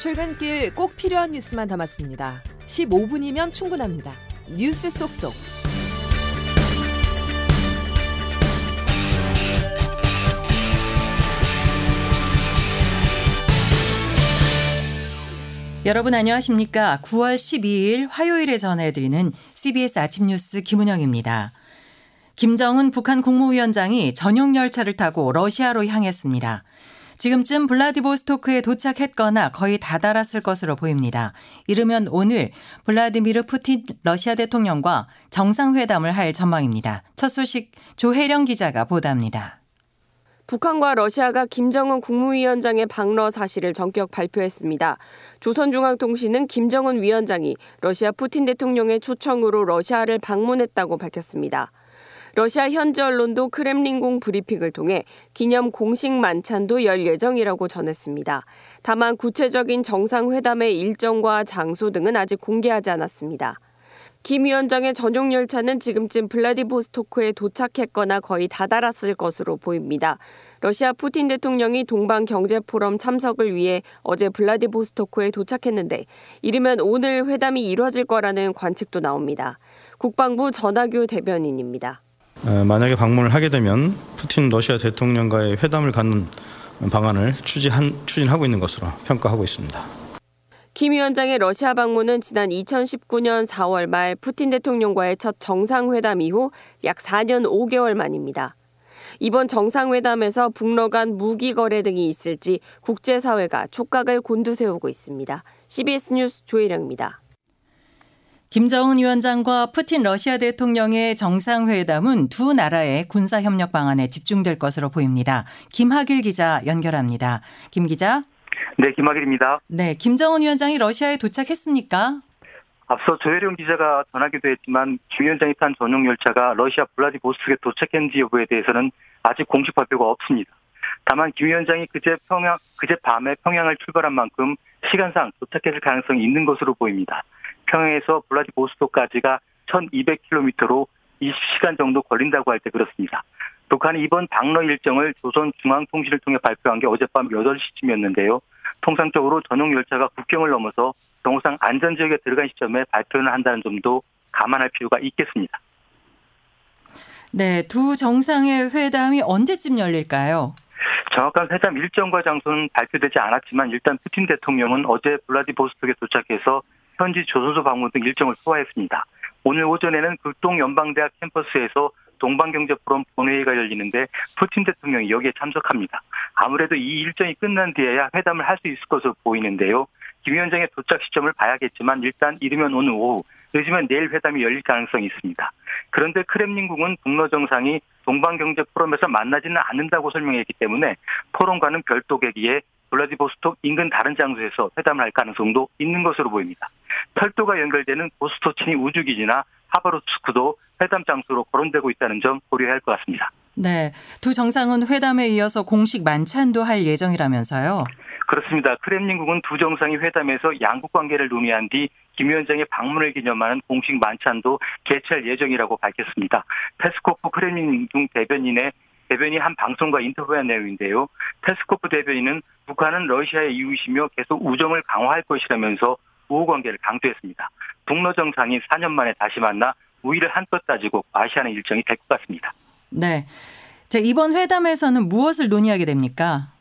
출근길 꼭 필요한 뉴스만 담았습니다. 15분이면 충분합니다. 뉴스 속속. 여러분 안녕하십니까? 9월 12일 화요일에 전해드리는 CBS 아침 뉴스 김은영입니다. 김정은 북한 국무위원장이 전용 열차를 타고 러시아로 향했습니다. 지금쯤 블라디보스토크에 도착했거나 거의 다다랐을 것으로 보입니다. 이르면 오늘 블라디미르 푸틴 러시아 대통령과 정상회담을 할 전망입니다. 첫 소식 조혜령 기자가 보도합니다. 북한과 러시아가 김정은 국무위원장의 방러 사실을 전격 발표했습니다. 조선중앙통신은 김정은 위원장이 러시아 푸틴 대통령의 초청으로 러시아를 방문했다고 밝혔습니다. 러시아 현지 언론도 크렘린궁 브리핑을 통해 기념 공식 만찬도 열 예정이라고 전했습니다. 다만 구체적인 정상회담의 일정과 장소 등은 아직 공개하지 않았습니다. 김 위원장의 전용 열차는 지금쯤 블라디보스토크에 도착했거나 거의 다다랐을 것으로 보입니다. 러시아 푸틴 대통령이 동방 경제 포럼 참석을 위해 어제 블라디보스토크에 도착했는데 이르면 오늘 회담이 이뤄질 거라는 관측도 나옵니다. 국방부 전하규 대변인입니다. 어, 만약에 방문을 하게 되면 푸틴 러시아 대통령과의 회담을 갖는 방안을 추진한, 추진하고 있는 것으로 평가하고 있습니다. 김 위원장의 러시아 방문은 지난 2019년 4월 말 푸틴 대통령과의 첫 정상회담 이후 약 4년 5개월 만입니다. 이번 정상회담에서 북러 간 무기 거래 등이 있을지 국제사회가 촉각을 곤두세우고 있습니다. CBS 뉴스 조혜령입니다. 김정은 위원장과 푸틴 러시아 대통령의 정상회담은 두 나라의 군사협력 방안에 집중될 것으로 보입니다. 김학일 기자 연결합니다. 김 기자. 네, 김학일입니다. 네, 김정은 위원장이 러시아에 도착했습니까? 앞서 조혜령 기자가 전하기도 했지만 김 위원장이 탄 전용 열차가 러시아 블라디보스토크에 도착했는지 여부에 대해서는 아직 공식 발표가 없습니다. 다만 김 위원장이 그제 평양 그제 밤에 평양을 출발한 만큼 시간상 도착했을 가능성이 있는 것으로 보입니다. 평양에서 블라디보스토크까지가 1,200km로 20시간 정도 걸린다고 할 때 그렇습니다. 북한이 이번 방러 일정을 조선중앙통신을 통해 발표한 게 어젯밤 8시쯤이었는데요. 통상적으로 전용 열차가 국경을 넘어서 경호상 안전지역에 들어간 시점에 발표를 한다는 점도 감안할 필요가 있겠습니다. 네, 두 정상의 회담이 언제쯤 열릴까요? 정확한 회담 일정과 장소는 발표되지 않았지만 일단 푸틴 대통령은 어제 블라디보스톡에 도착해서 현지 조선소 방문 등 일정을 소화했습니다. 오늘 오전에는 극동 연방대학 캠퍼스에서 동방경제 포럼 본회의가 열리는데 푸틴 대통령이 여기에 참석합니다. 아무래도 이 일정이 끝난 뒤에야 회담을 할 수 있을 것으로 보이는데요. 김 위원장의 도착 시점을 봐야겠지만 일단 이르면 오늘 오후, 늦으면 내일 회담이 열릴 가능성이 있습니다. 그런데 크렘린궁은 북러 정상이 동방경제 포럼에서 만나지는 않는다고 설명했기 때문에 포럼과는 별도 계기에 블라디보스톡 인근 다른 장소에서 회담을 할 가능성도 있는 것으로 보입니다. 철도가 연결되는 보스토치니 우주기지나 하바로츠크도 회담 장소로 거론되고 있다는 점 고려해야 할 것 같습니다. 네. 두 정상은 회담에 이어서 공식 만찬도 할 예정이라면서요. 그렇습니다. 크렘린궁은 두 정상이 회담에서 양국 관계를 논의한 뒤 김 위원장의 방문을 기념하는 공식 만찬도 개최할 예정이라고 밝혔습니다. 페스코프 크렘린궁 대변인이 한 방송과 인터뷰한 내용인데요. 페스코프 대변인은 북한은 러시아의 이웃이며 계속 우정을 강화할 것이라면서 우호 관계를 강조했습니다. 북러 정상이 4년 만에 다시 만나 우의를 한껏 다지고 과시하는 일정이 될 것 같습니다. 네. 자, 이번 회담에서는 무엇을 논의하게 됩니까?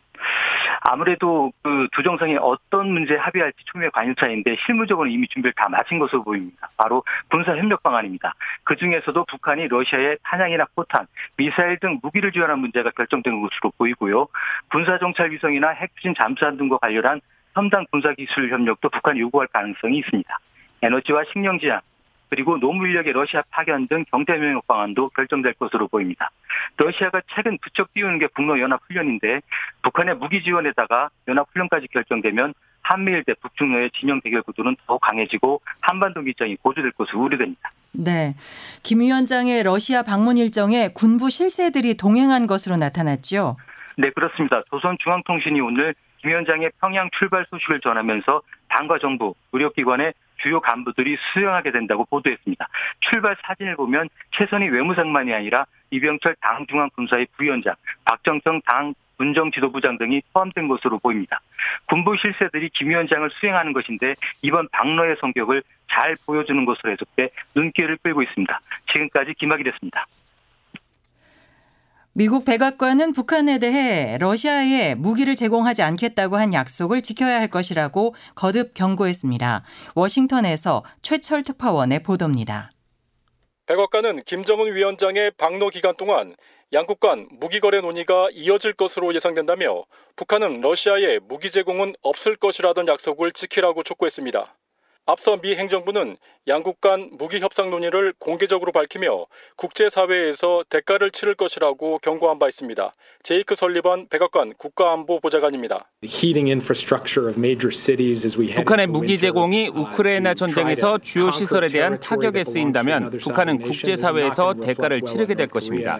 아무래도 그두 정상이 어떤 문제에 합의할지 초미의 관심사인데 실무적으로 이미 준비를 다 마친 것으로 보입니다. 바로 군사 협력 방안입니다. 그 중에서도 북한이 러시아에 탄약이나 포탄, 미사일 등 무기를 지원한 문제가 결정된 것으로 보이고요. 군사 정찰 위성이나 핵추진 잠수함 등과 관련한 첨단 군사 기술 협력도 북한이 요구할 가능성이 있습니다. 에너지와 식량 지향, 그리고 노무인력의 러시아 파견 등 경제명령 방안도 결정될 것으로 보입니다. 러시아가 최근 부쩍 띄우는 게 북러 연합훈련인데 북한의 무기 지원에다가 연합훈련까지 결정되면 한미일 대 북중러의 진영 대결 구도는 더 강해지고 한반도 기장이 고조될 것으로 우려됩니다. 네. 김 위원장의 러시아 방문 일정에 군부 실세들이 동행한 것으로 나타났죠. 네, 그렇습니다. 조선중앙통신이 오늘 김 위원장의 평양 출발 소식을 전하면서 당과 정부, 의료기관의 주요 간부들이 수행하게 된다고 보도했습니다. 출발 사진을 보면 최선희 외무상만이 아니라 이병철 당 중앙군사의 부위원장, 박정성 당 군정지도부장 등이 포함된 것으로 보입니다. 군부 실세들이 김 위원장을 수행하는 것인데 이번 박노의 성격을 잘 보여주는 것으로 해석돼 눈길을 끌고 있습니다. 지금까지 김학이 됐습니다. 미국 백악관은 북한에 대해 러시아에 무기를 제공하지 않겠다고 한 약속을 지켜야 할 것이라고 거듭 경고했습니다. 워싱턴에서 최철 특파원의 보도입니다. 백악관은 김정은 위원장의 방로 기간 동안 양국 간 무기 거래 논의가 이어질 것으로 예상된다며 북한은 러시아에 무기 제공은 없을 것이라던 약속을 지키라고 촉구했습니다. 앞서 미 행정부는 양국 간 무기 협상 논의를 공개적으로 밝히며 국제사회에서 대가를 치를 것이라고 경고한 바 있습니다. 제이크 설리반 백악관 국가안보 보좌관입니다. 북한의 무기 제공이 우크라이나 전쟁에서 주요 시설에 대한 타격에 쓰인다면 북한은 국제사회에서 대가를 치르게 될 것입니다.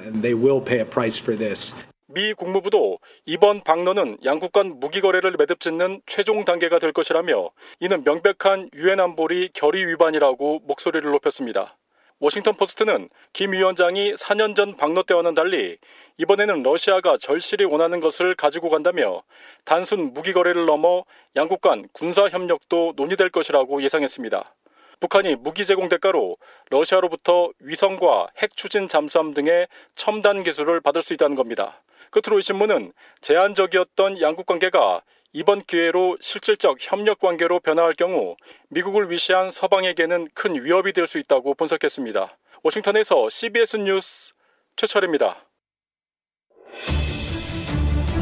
미 국무부도 이번 방러는 양국 간 무기 거래를 매듭 짓는 최종 단계가 될 것이라며 이는 명백한 유엔 안보리 결의 위반이라고 목소리를 높였습니다. 워싱턴 포스트는 김 위원장이 4년 전 방러 때와는 달리 이번에는 러시아가 절실히 원하는 것을 가지고 간다며 단순 무기 거래를 넘어 양국 간 군사 협력도 논의될 것이라고 예상했습니다. 북한이 무기 제공 대가로 러시아로부터 위성과 핵 추진 잠수함 등의 첨단 기술을 받을 수 있다는 겁니다. 끝으로 이 신문은 제한적이었던 양국 관계가 이번 기회로 실질적 협력 관계로 변화할 경우 미국을 위시한 서방에게는 큰 위협이 될 수 있다고 분석했습니다. 워싱턴에서 CBS 뉴스 최철입니다.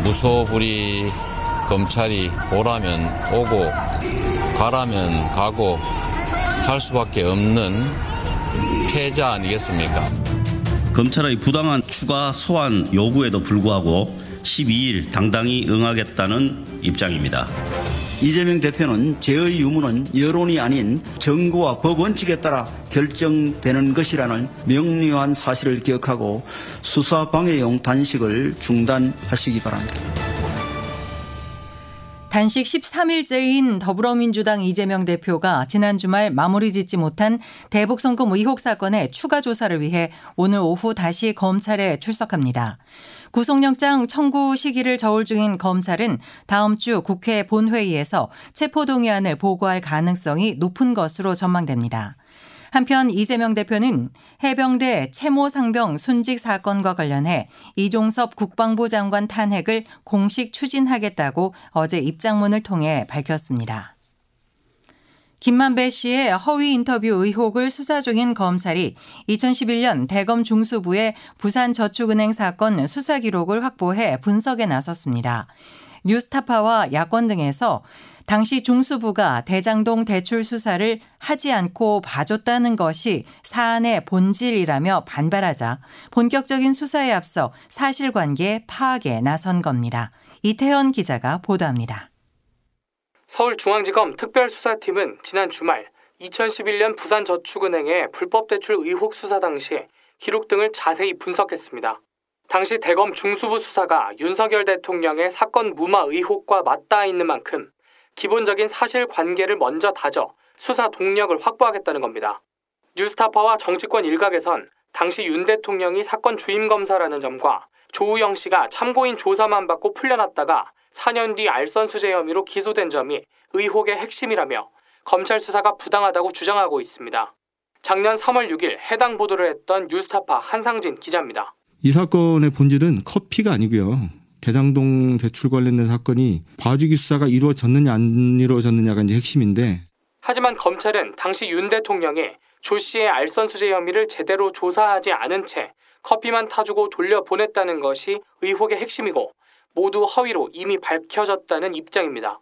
무소불위 검찰이 오라면 오고 가라면 가고 할 수밖에 없는 패자 아니겠습니까? 검찰의 부당한 추가 소환 요구에도 불구하고 12일 당당히 응하겠다는 입장입니다. 이재명 대표는 제의 유무는 여론이 아닌 정부와 법 원칙에 따라 결정되는 것이라는 명료한 사실을 기억하고 수사 방해용 단식을 중단하시기 바랍니다. 단식 13일째인 더불어민주당 이재명 대표가 지난 주말 마무리 짓지 못한 대북 송금 의혹 사건의 추가 조사를 위해 오늘 오후 다시 검찰에 출석합니다. 구속영장 청구 시기를 저울 중인 검찰은 다음 주 국회 본회의에서 체포동의안을 보고할 가능성이 높은 것으로 전망됩니다. 한편 이재명 대표는 해병대 채모 상병 순직 사건과 관련해 이종섭 국방부 장관 탄핵을 공식 추진하겠다고 어제 입장문을 통해 밝혔습니다. 김만배 씨의 허위 인터뷰 의혹을 수사 중인 검찰이 2011년 대검 중수부의 부산저축은행 사건 수사 기록을 확보해 분석에 나섰습니다. 뉴스타파와 야권 등에서 당시 중수부가 대장동 대출 수사를 하지 않고 봐줬다는 것이 사안의 본질이라며 반발하자 본격적인 수사에 앞서 사실관계 파악에 나선 겁니다. 이태현 기자가 보도합니다. 서울중앙지검 특별수사팀은 지난 주말 2011년 부산저축은행의 불법 대출 의혹 수사 당시 기록 등을 자세히 분석했습니다. 당시 대검 중수부 수사가 윤석열 대통령의 사건 무마 의혹과 맞닿아 있는 만큼 기본적인 사실 관계를 먼저 다져 수사 동력을 확보하겠다는 겁니다. 뉴스타파와 정치권 일각에선 당시 윤 대통령이 사건 주임 검사라는 점과 조우영 씨가 참고인 조사만 받고 풀려났다가 4년 뒤 알선수재 혐의로 기소된 점이 의혹의 핵심이라며 검찰 수사가 부당하다고 주장하고 있습니다. 작년 3월 6일 해당 보도를 했던 뉴스타파 한상진 기자입니다. 이 사건의 본질은 커피가 아니고요. 대장동 대출 관련된 사건이 봐주기 수사가 이루어졌느냐 안 이루어졌느냐가 이제 핵심인데 하지만 검찰은 당시 윤 대통령이 조 씨의 알선수재 혐의를 제대로 조사하지 않은 채 커피만 타주고 돌려보냈다는 것이 의혹의 핵심이고 모두 허위로 이미 밝혀졌다는 입장입니다.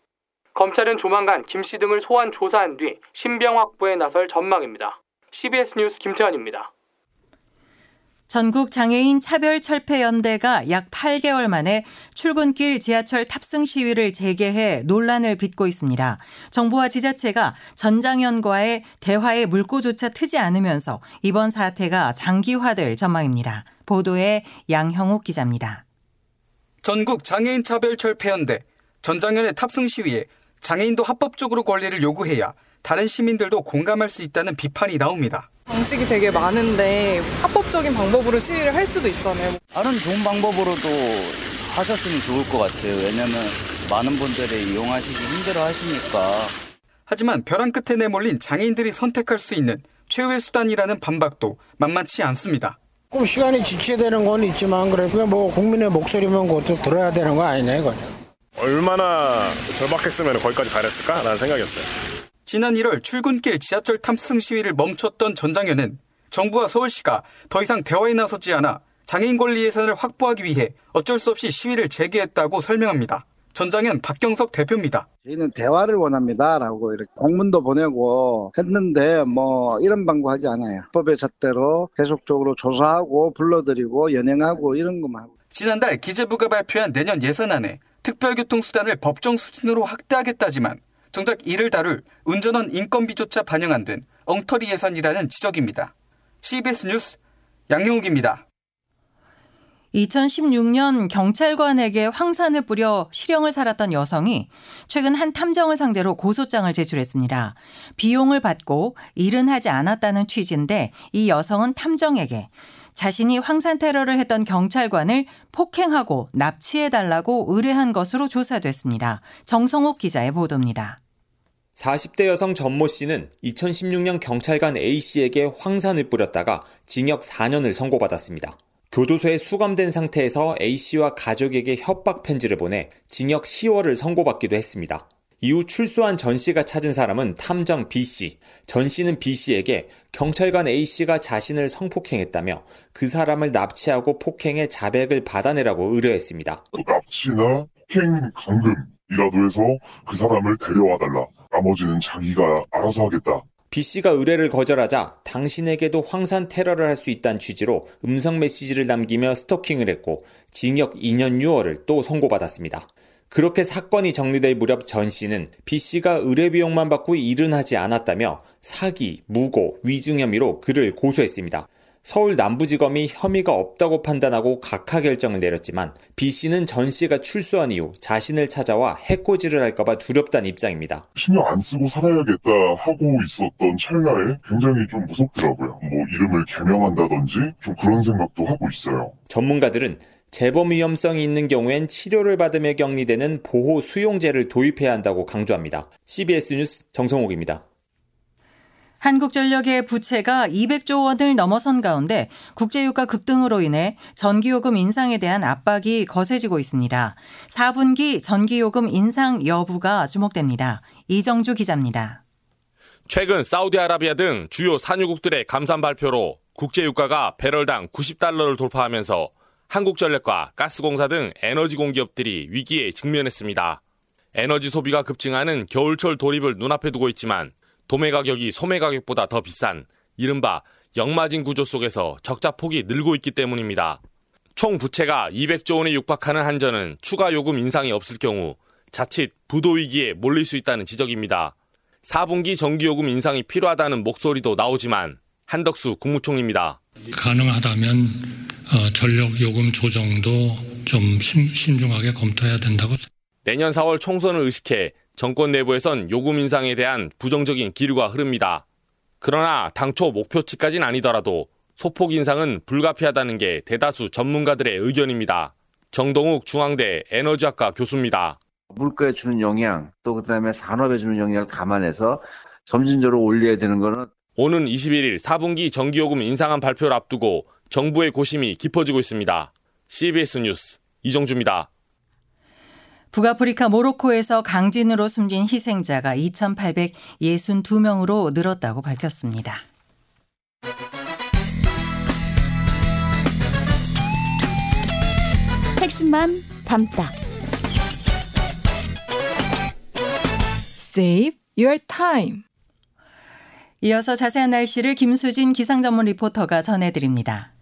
검찰은 조만간 김 씨 등을 소환 조사한 뒤 신병 확보에 나설 전망입니다. CBS 뉴스 김태현입니다. 전국 장애인 차별 철폐 연대가 약 8개월 만에 출근길 지하철 탑승 시위를 재개해 논란을 빚고 있습니다. 정부와 지자체가 전장현과의 대화의 물꼬조차 트지 않으면서 이번 사태가 장기화될 전망입니다. 보도에 양형욱 기자입니다. 전국 장애인 차별 철폐연대 전장현의 탑승 시위에 장애인도 합법적으로 권리를 요구해야 다른 시민들도 공감할 수 있다는 비판이 나옵니다. 방식이 되게 많은데 합법적인 방법으로 시위를 할 수도 있잖아요. 다른 좋은 방법으로도 하셨으면 좋을 것 같아요. 왜냐면 많은 분들이 이용하시기 힘들어 하시니까. 하지만 벼랑 끝에 내몰린 장애인들이 선택할 수 있는 최후의 수단이라는 반박도 만만치 않습니다. 꼭 시간이 지체되는 건 있지만 그래도 뭐 국민의 목소리면 그것도 들어야 되는 거 아니냐 이거는. 얼마나 절박했으면 거기까지 가렸을까라는 생각이었어요. 지난 1월 출근길 지하철 탑승 시위를 멈췄던 전장현은 정부와 서울시가 더 이상 대화에 나서지 않아 장애인 권리 예산을 확보하기 위해 어쩔 수 없이 시위를 재개했다고 설명합니다. 전장현 박경석 대표입니다. 저희는 대화를 원합니다라고 이렇게 공문도 보내고 했는데 뭐 이런 방구하지 않아요. 법의 잣대로 계속적으로 조사하고 불러들이고 연행하고 이런 것만 하고. 지난달 기재부가 발표한 내년 예산안에 특별교통수단을 법정 수준으로 확대하겠다지만 정작 이를 다룰 운전원 인건비조차 반영 안 된 엉터리 예산이라는 지적입니다. CBS 뉴스 양영욱입니다. 2016년 경찰관에게 황산을 뿌려 실형을 살았던 여성이 최근 한 탐정을 상대로 고소장을 제출했습니다. 비용을 받고 일은 하지 않았다는 취지인데 이 여성은 탐정에게 자신이 황산 테러를 했던 경찰관을 폭행하고 납치해달라고 의뢰한 것으로 조사됐습니다. 정성욱 기자의 보도입니다. 40대 여성 전모 씨는 2016년 경찰관 A씨에게 황산을 뿌렸다가 징역 4년을 선고받았습니다. 교도소에 수감된 상태에서 A씨와 가족에게 협박 편지를 보내 징역 10월을 선고받기도 했습니다. 이후 출소한 전 씨가 찾은 사람은 탐정 B씨. 전 씨는 B씨에게 경찰관 A씨가 자신을 성폭행했다며 그 사람을 납치하고 폭행해 자백을 받아내라고 의뢰했습니다. 납치나 폭행, 감금 이라도 해서 그 사람을 데려와 달라. 나머지는 자기가 알아서 하겠다. B 씨가 의뢰를 거절하자 당신에게도 황산 테러를 할 수 있다는 취지로 음성 메시지를 남기며 스토킹을 했고 징역 2년 6월을 또 선고받았습니다. 그렇게 사건이 정리될 무렵 전 씨는 B 씨가 의뢰 비용만 받고 일은 하지 않았다며 사기, 무고, 위증 혐의로 그를 고소했습니다. 서울 남부지검이 혐의가 없다고 판단하고 각하 결정을 내렸지만 B 씨는 전 씨가 출소한 이후 자신을 찾아와 해코지를 할까봐 두렵다는 입장입니다. 신경 안 쓰고 살아야겠다 하고 있었던 찰나에 굉장히 좀 무섭더라고요. 뭐 이름을 개명한다든지 좀 그런 생각도 하고 있어요. 전문가들은 재범 위험성이 있는 경우엔 치료를 받으며 격리되는 보호 수용제를 도입해야 한다고 강조합니다. CBS 뉴스 정성옥입니다. 한국전력의 부채가 200조 원을 넘어선 가운데 국제유가 급등으로 인해 전기요금 인상에 대한 압박이 거세지고 있습니다. 4분기 전기요금 인상 여부가 주목됩니다. 이정주 기자입니다. 최근 사우디아라비아 등 주요 산유국들의 감산 발표로 국제유가가 배럴당 90달러를 돌파하면서 한국전력과 가스공사 등 에너지 공기업들이 위기에 직면했습니다. 에너지 소비가 급증하는 겨울철 돌입을 눈앞에 두고 있지만 도매 가격이 소매 가격보다 더 비싼 이른바 역마진 구조 속에서 적자 폭이 늘고 있기 때문입니다. 총 부채가 200조 원에 육박하는 한전은 추가 요금 인상이 없을 경우 자칫 부도 위기에 몰릴 수 있다는 지적입니다. 4분기 전기요금 인상이 필요하다는 목소리도 나오지만 한덕수 국무총리입니다. 가능하다면 어, 전력 요금 조정도 좀 신중하게 검토해야 된다고. 내년 4월 총선을 의식해 정권 내부에선 요금 인상에 대한 부정적인 기류가 흐릅니다. 그러나 당초 목표치까지는 아니더라도 소폭 인상은 불가피하다는 게 대다수 전문가들의 의견입니다. 정동욱 중앙대 에너지학과 교수입니다. 물가에 주는 영향, 또 그다음에 산업에 주는 영향을 감안해서 점진적으로 올려야 되는 거는 오는 21일 4분기 전기요금 인상안 발표를 앞두고 정부의 고심이 깊어지고 있습니다. CBS 뉴스 이정주입니다. 북아프리카 모로코에서 강진으로 숨진 희생자가 2,862명으로 늘었다고 밝혔습니다. 핵심만 담다. Save your time. 이어서 자세한 날씨를 김수진 기상전문 리포터가 전해드립니다.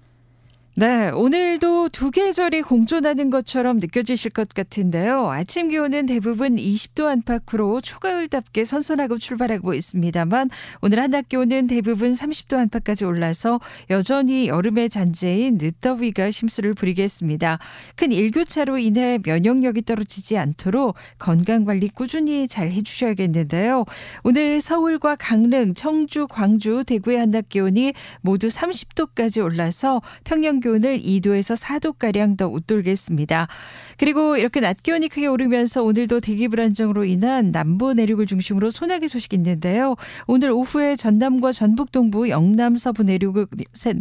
네, 오늘도 두 계절이 공존하는 것처럼 느껴지실 것 같은데요. 아침 기온은 대부분 20도 안팎으로 초가을답게 선선하고 출발하고 있습니다만 오늘 한낮 기온은 대부분 30도 안팎까지 올라서 여전히 여름의 잔재인 늦더위가 심수를 부리겠습니다. 큰 일교차로 인해 면역력이 떨어지지 않도록 건강 관리 꾸준히 잘 해주셔야겠는데요. 오늘 서울과 강릉, 청주, 광주, 대구의 한낮 기온이 모두 30도까지 올라서 평년 기온을 2도에서 4도가량 더 웃돌겠습니다. 그리고 이렇게 낮 기온이 크게 오르면서 오늘도 대기 불안정으로 인한 남부 내륙을 중심으로 소나기 소식이 있는데요. 오늘 오후에 전남과 전북 동부, 영남 서부 내륙,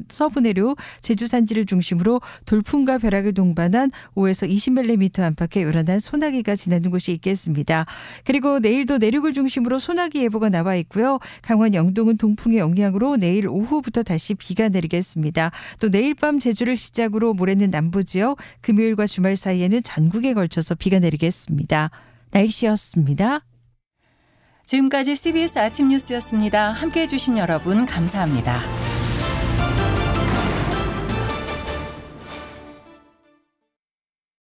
서부 내륙, 제주 산지를 중심으로 돌풍과 벼락을 동반한 5에서 20mm 안팎의 요란한 소나기가 지나는 곳이 있겠습니다. 그리고 내일도 내륙을 중심으로 소나기 예보가 나와 있고요. 강원 영동은 동풍의 영향으로 내일 오후부터 다시 비가 내리겠습니다. 또 내일 밤 제주를 시작으로 모레는 남부 지역, 금요일과 주말 사이에는 전국에 걸쳐서 비가 내리겠습니다. 날씨였습니다. 지금까지 CBS 아침 뉴스였습니다. 함께 해주신 여러분 감사합니다.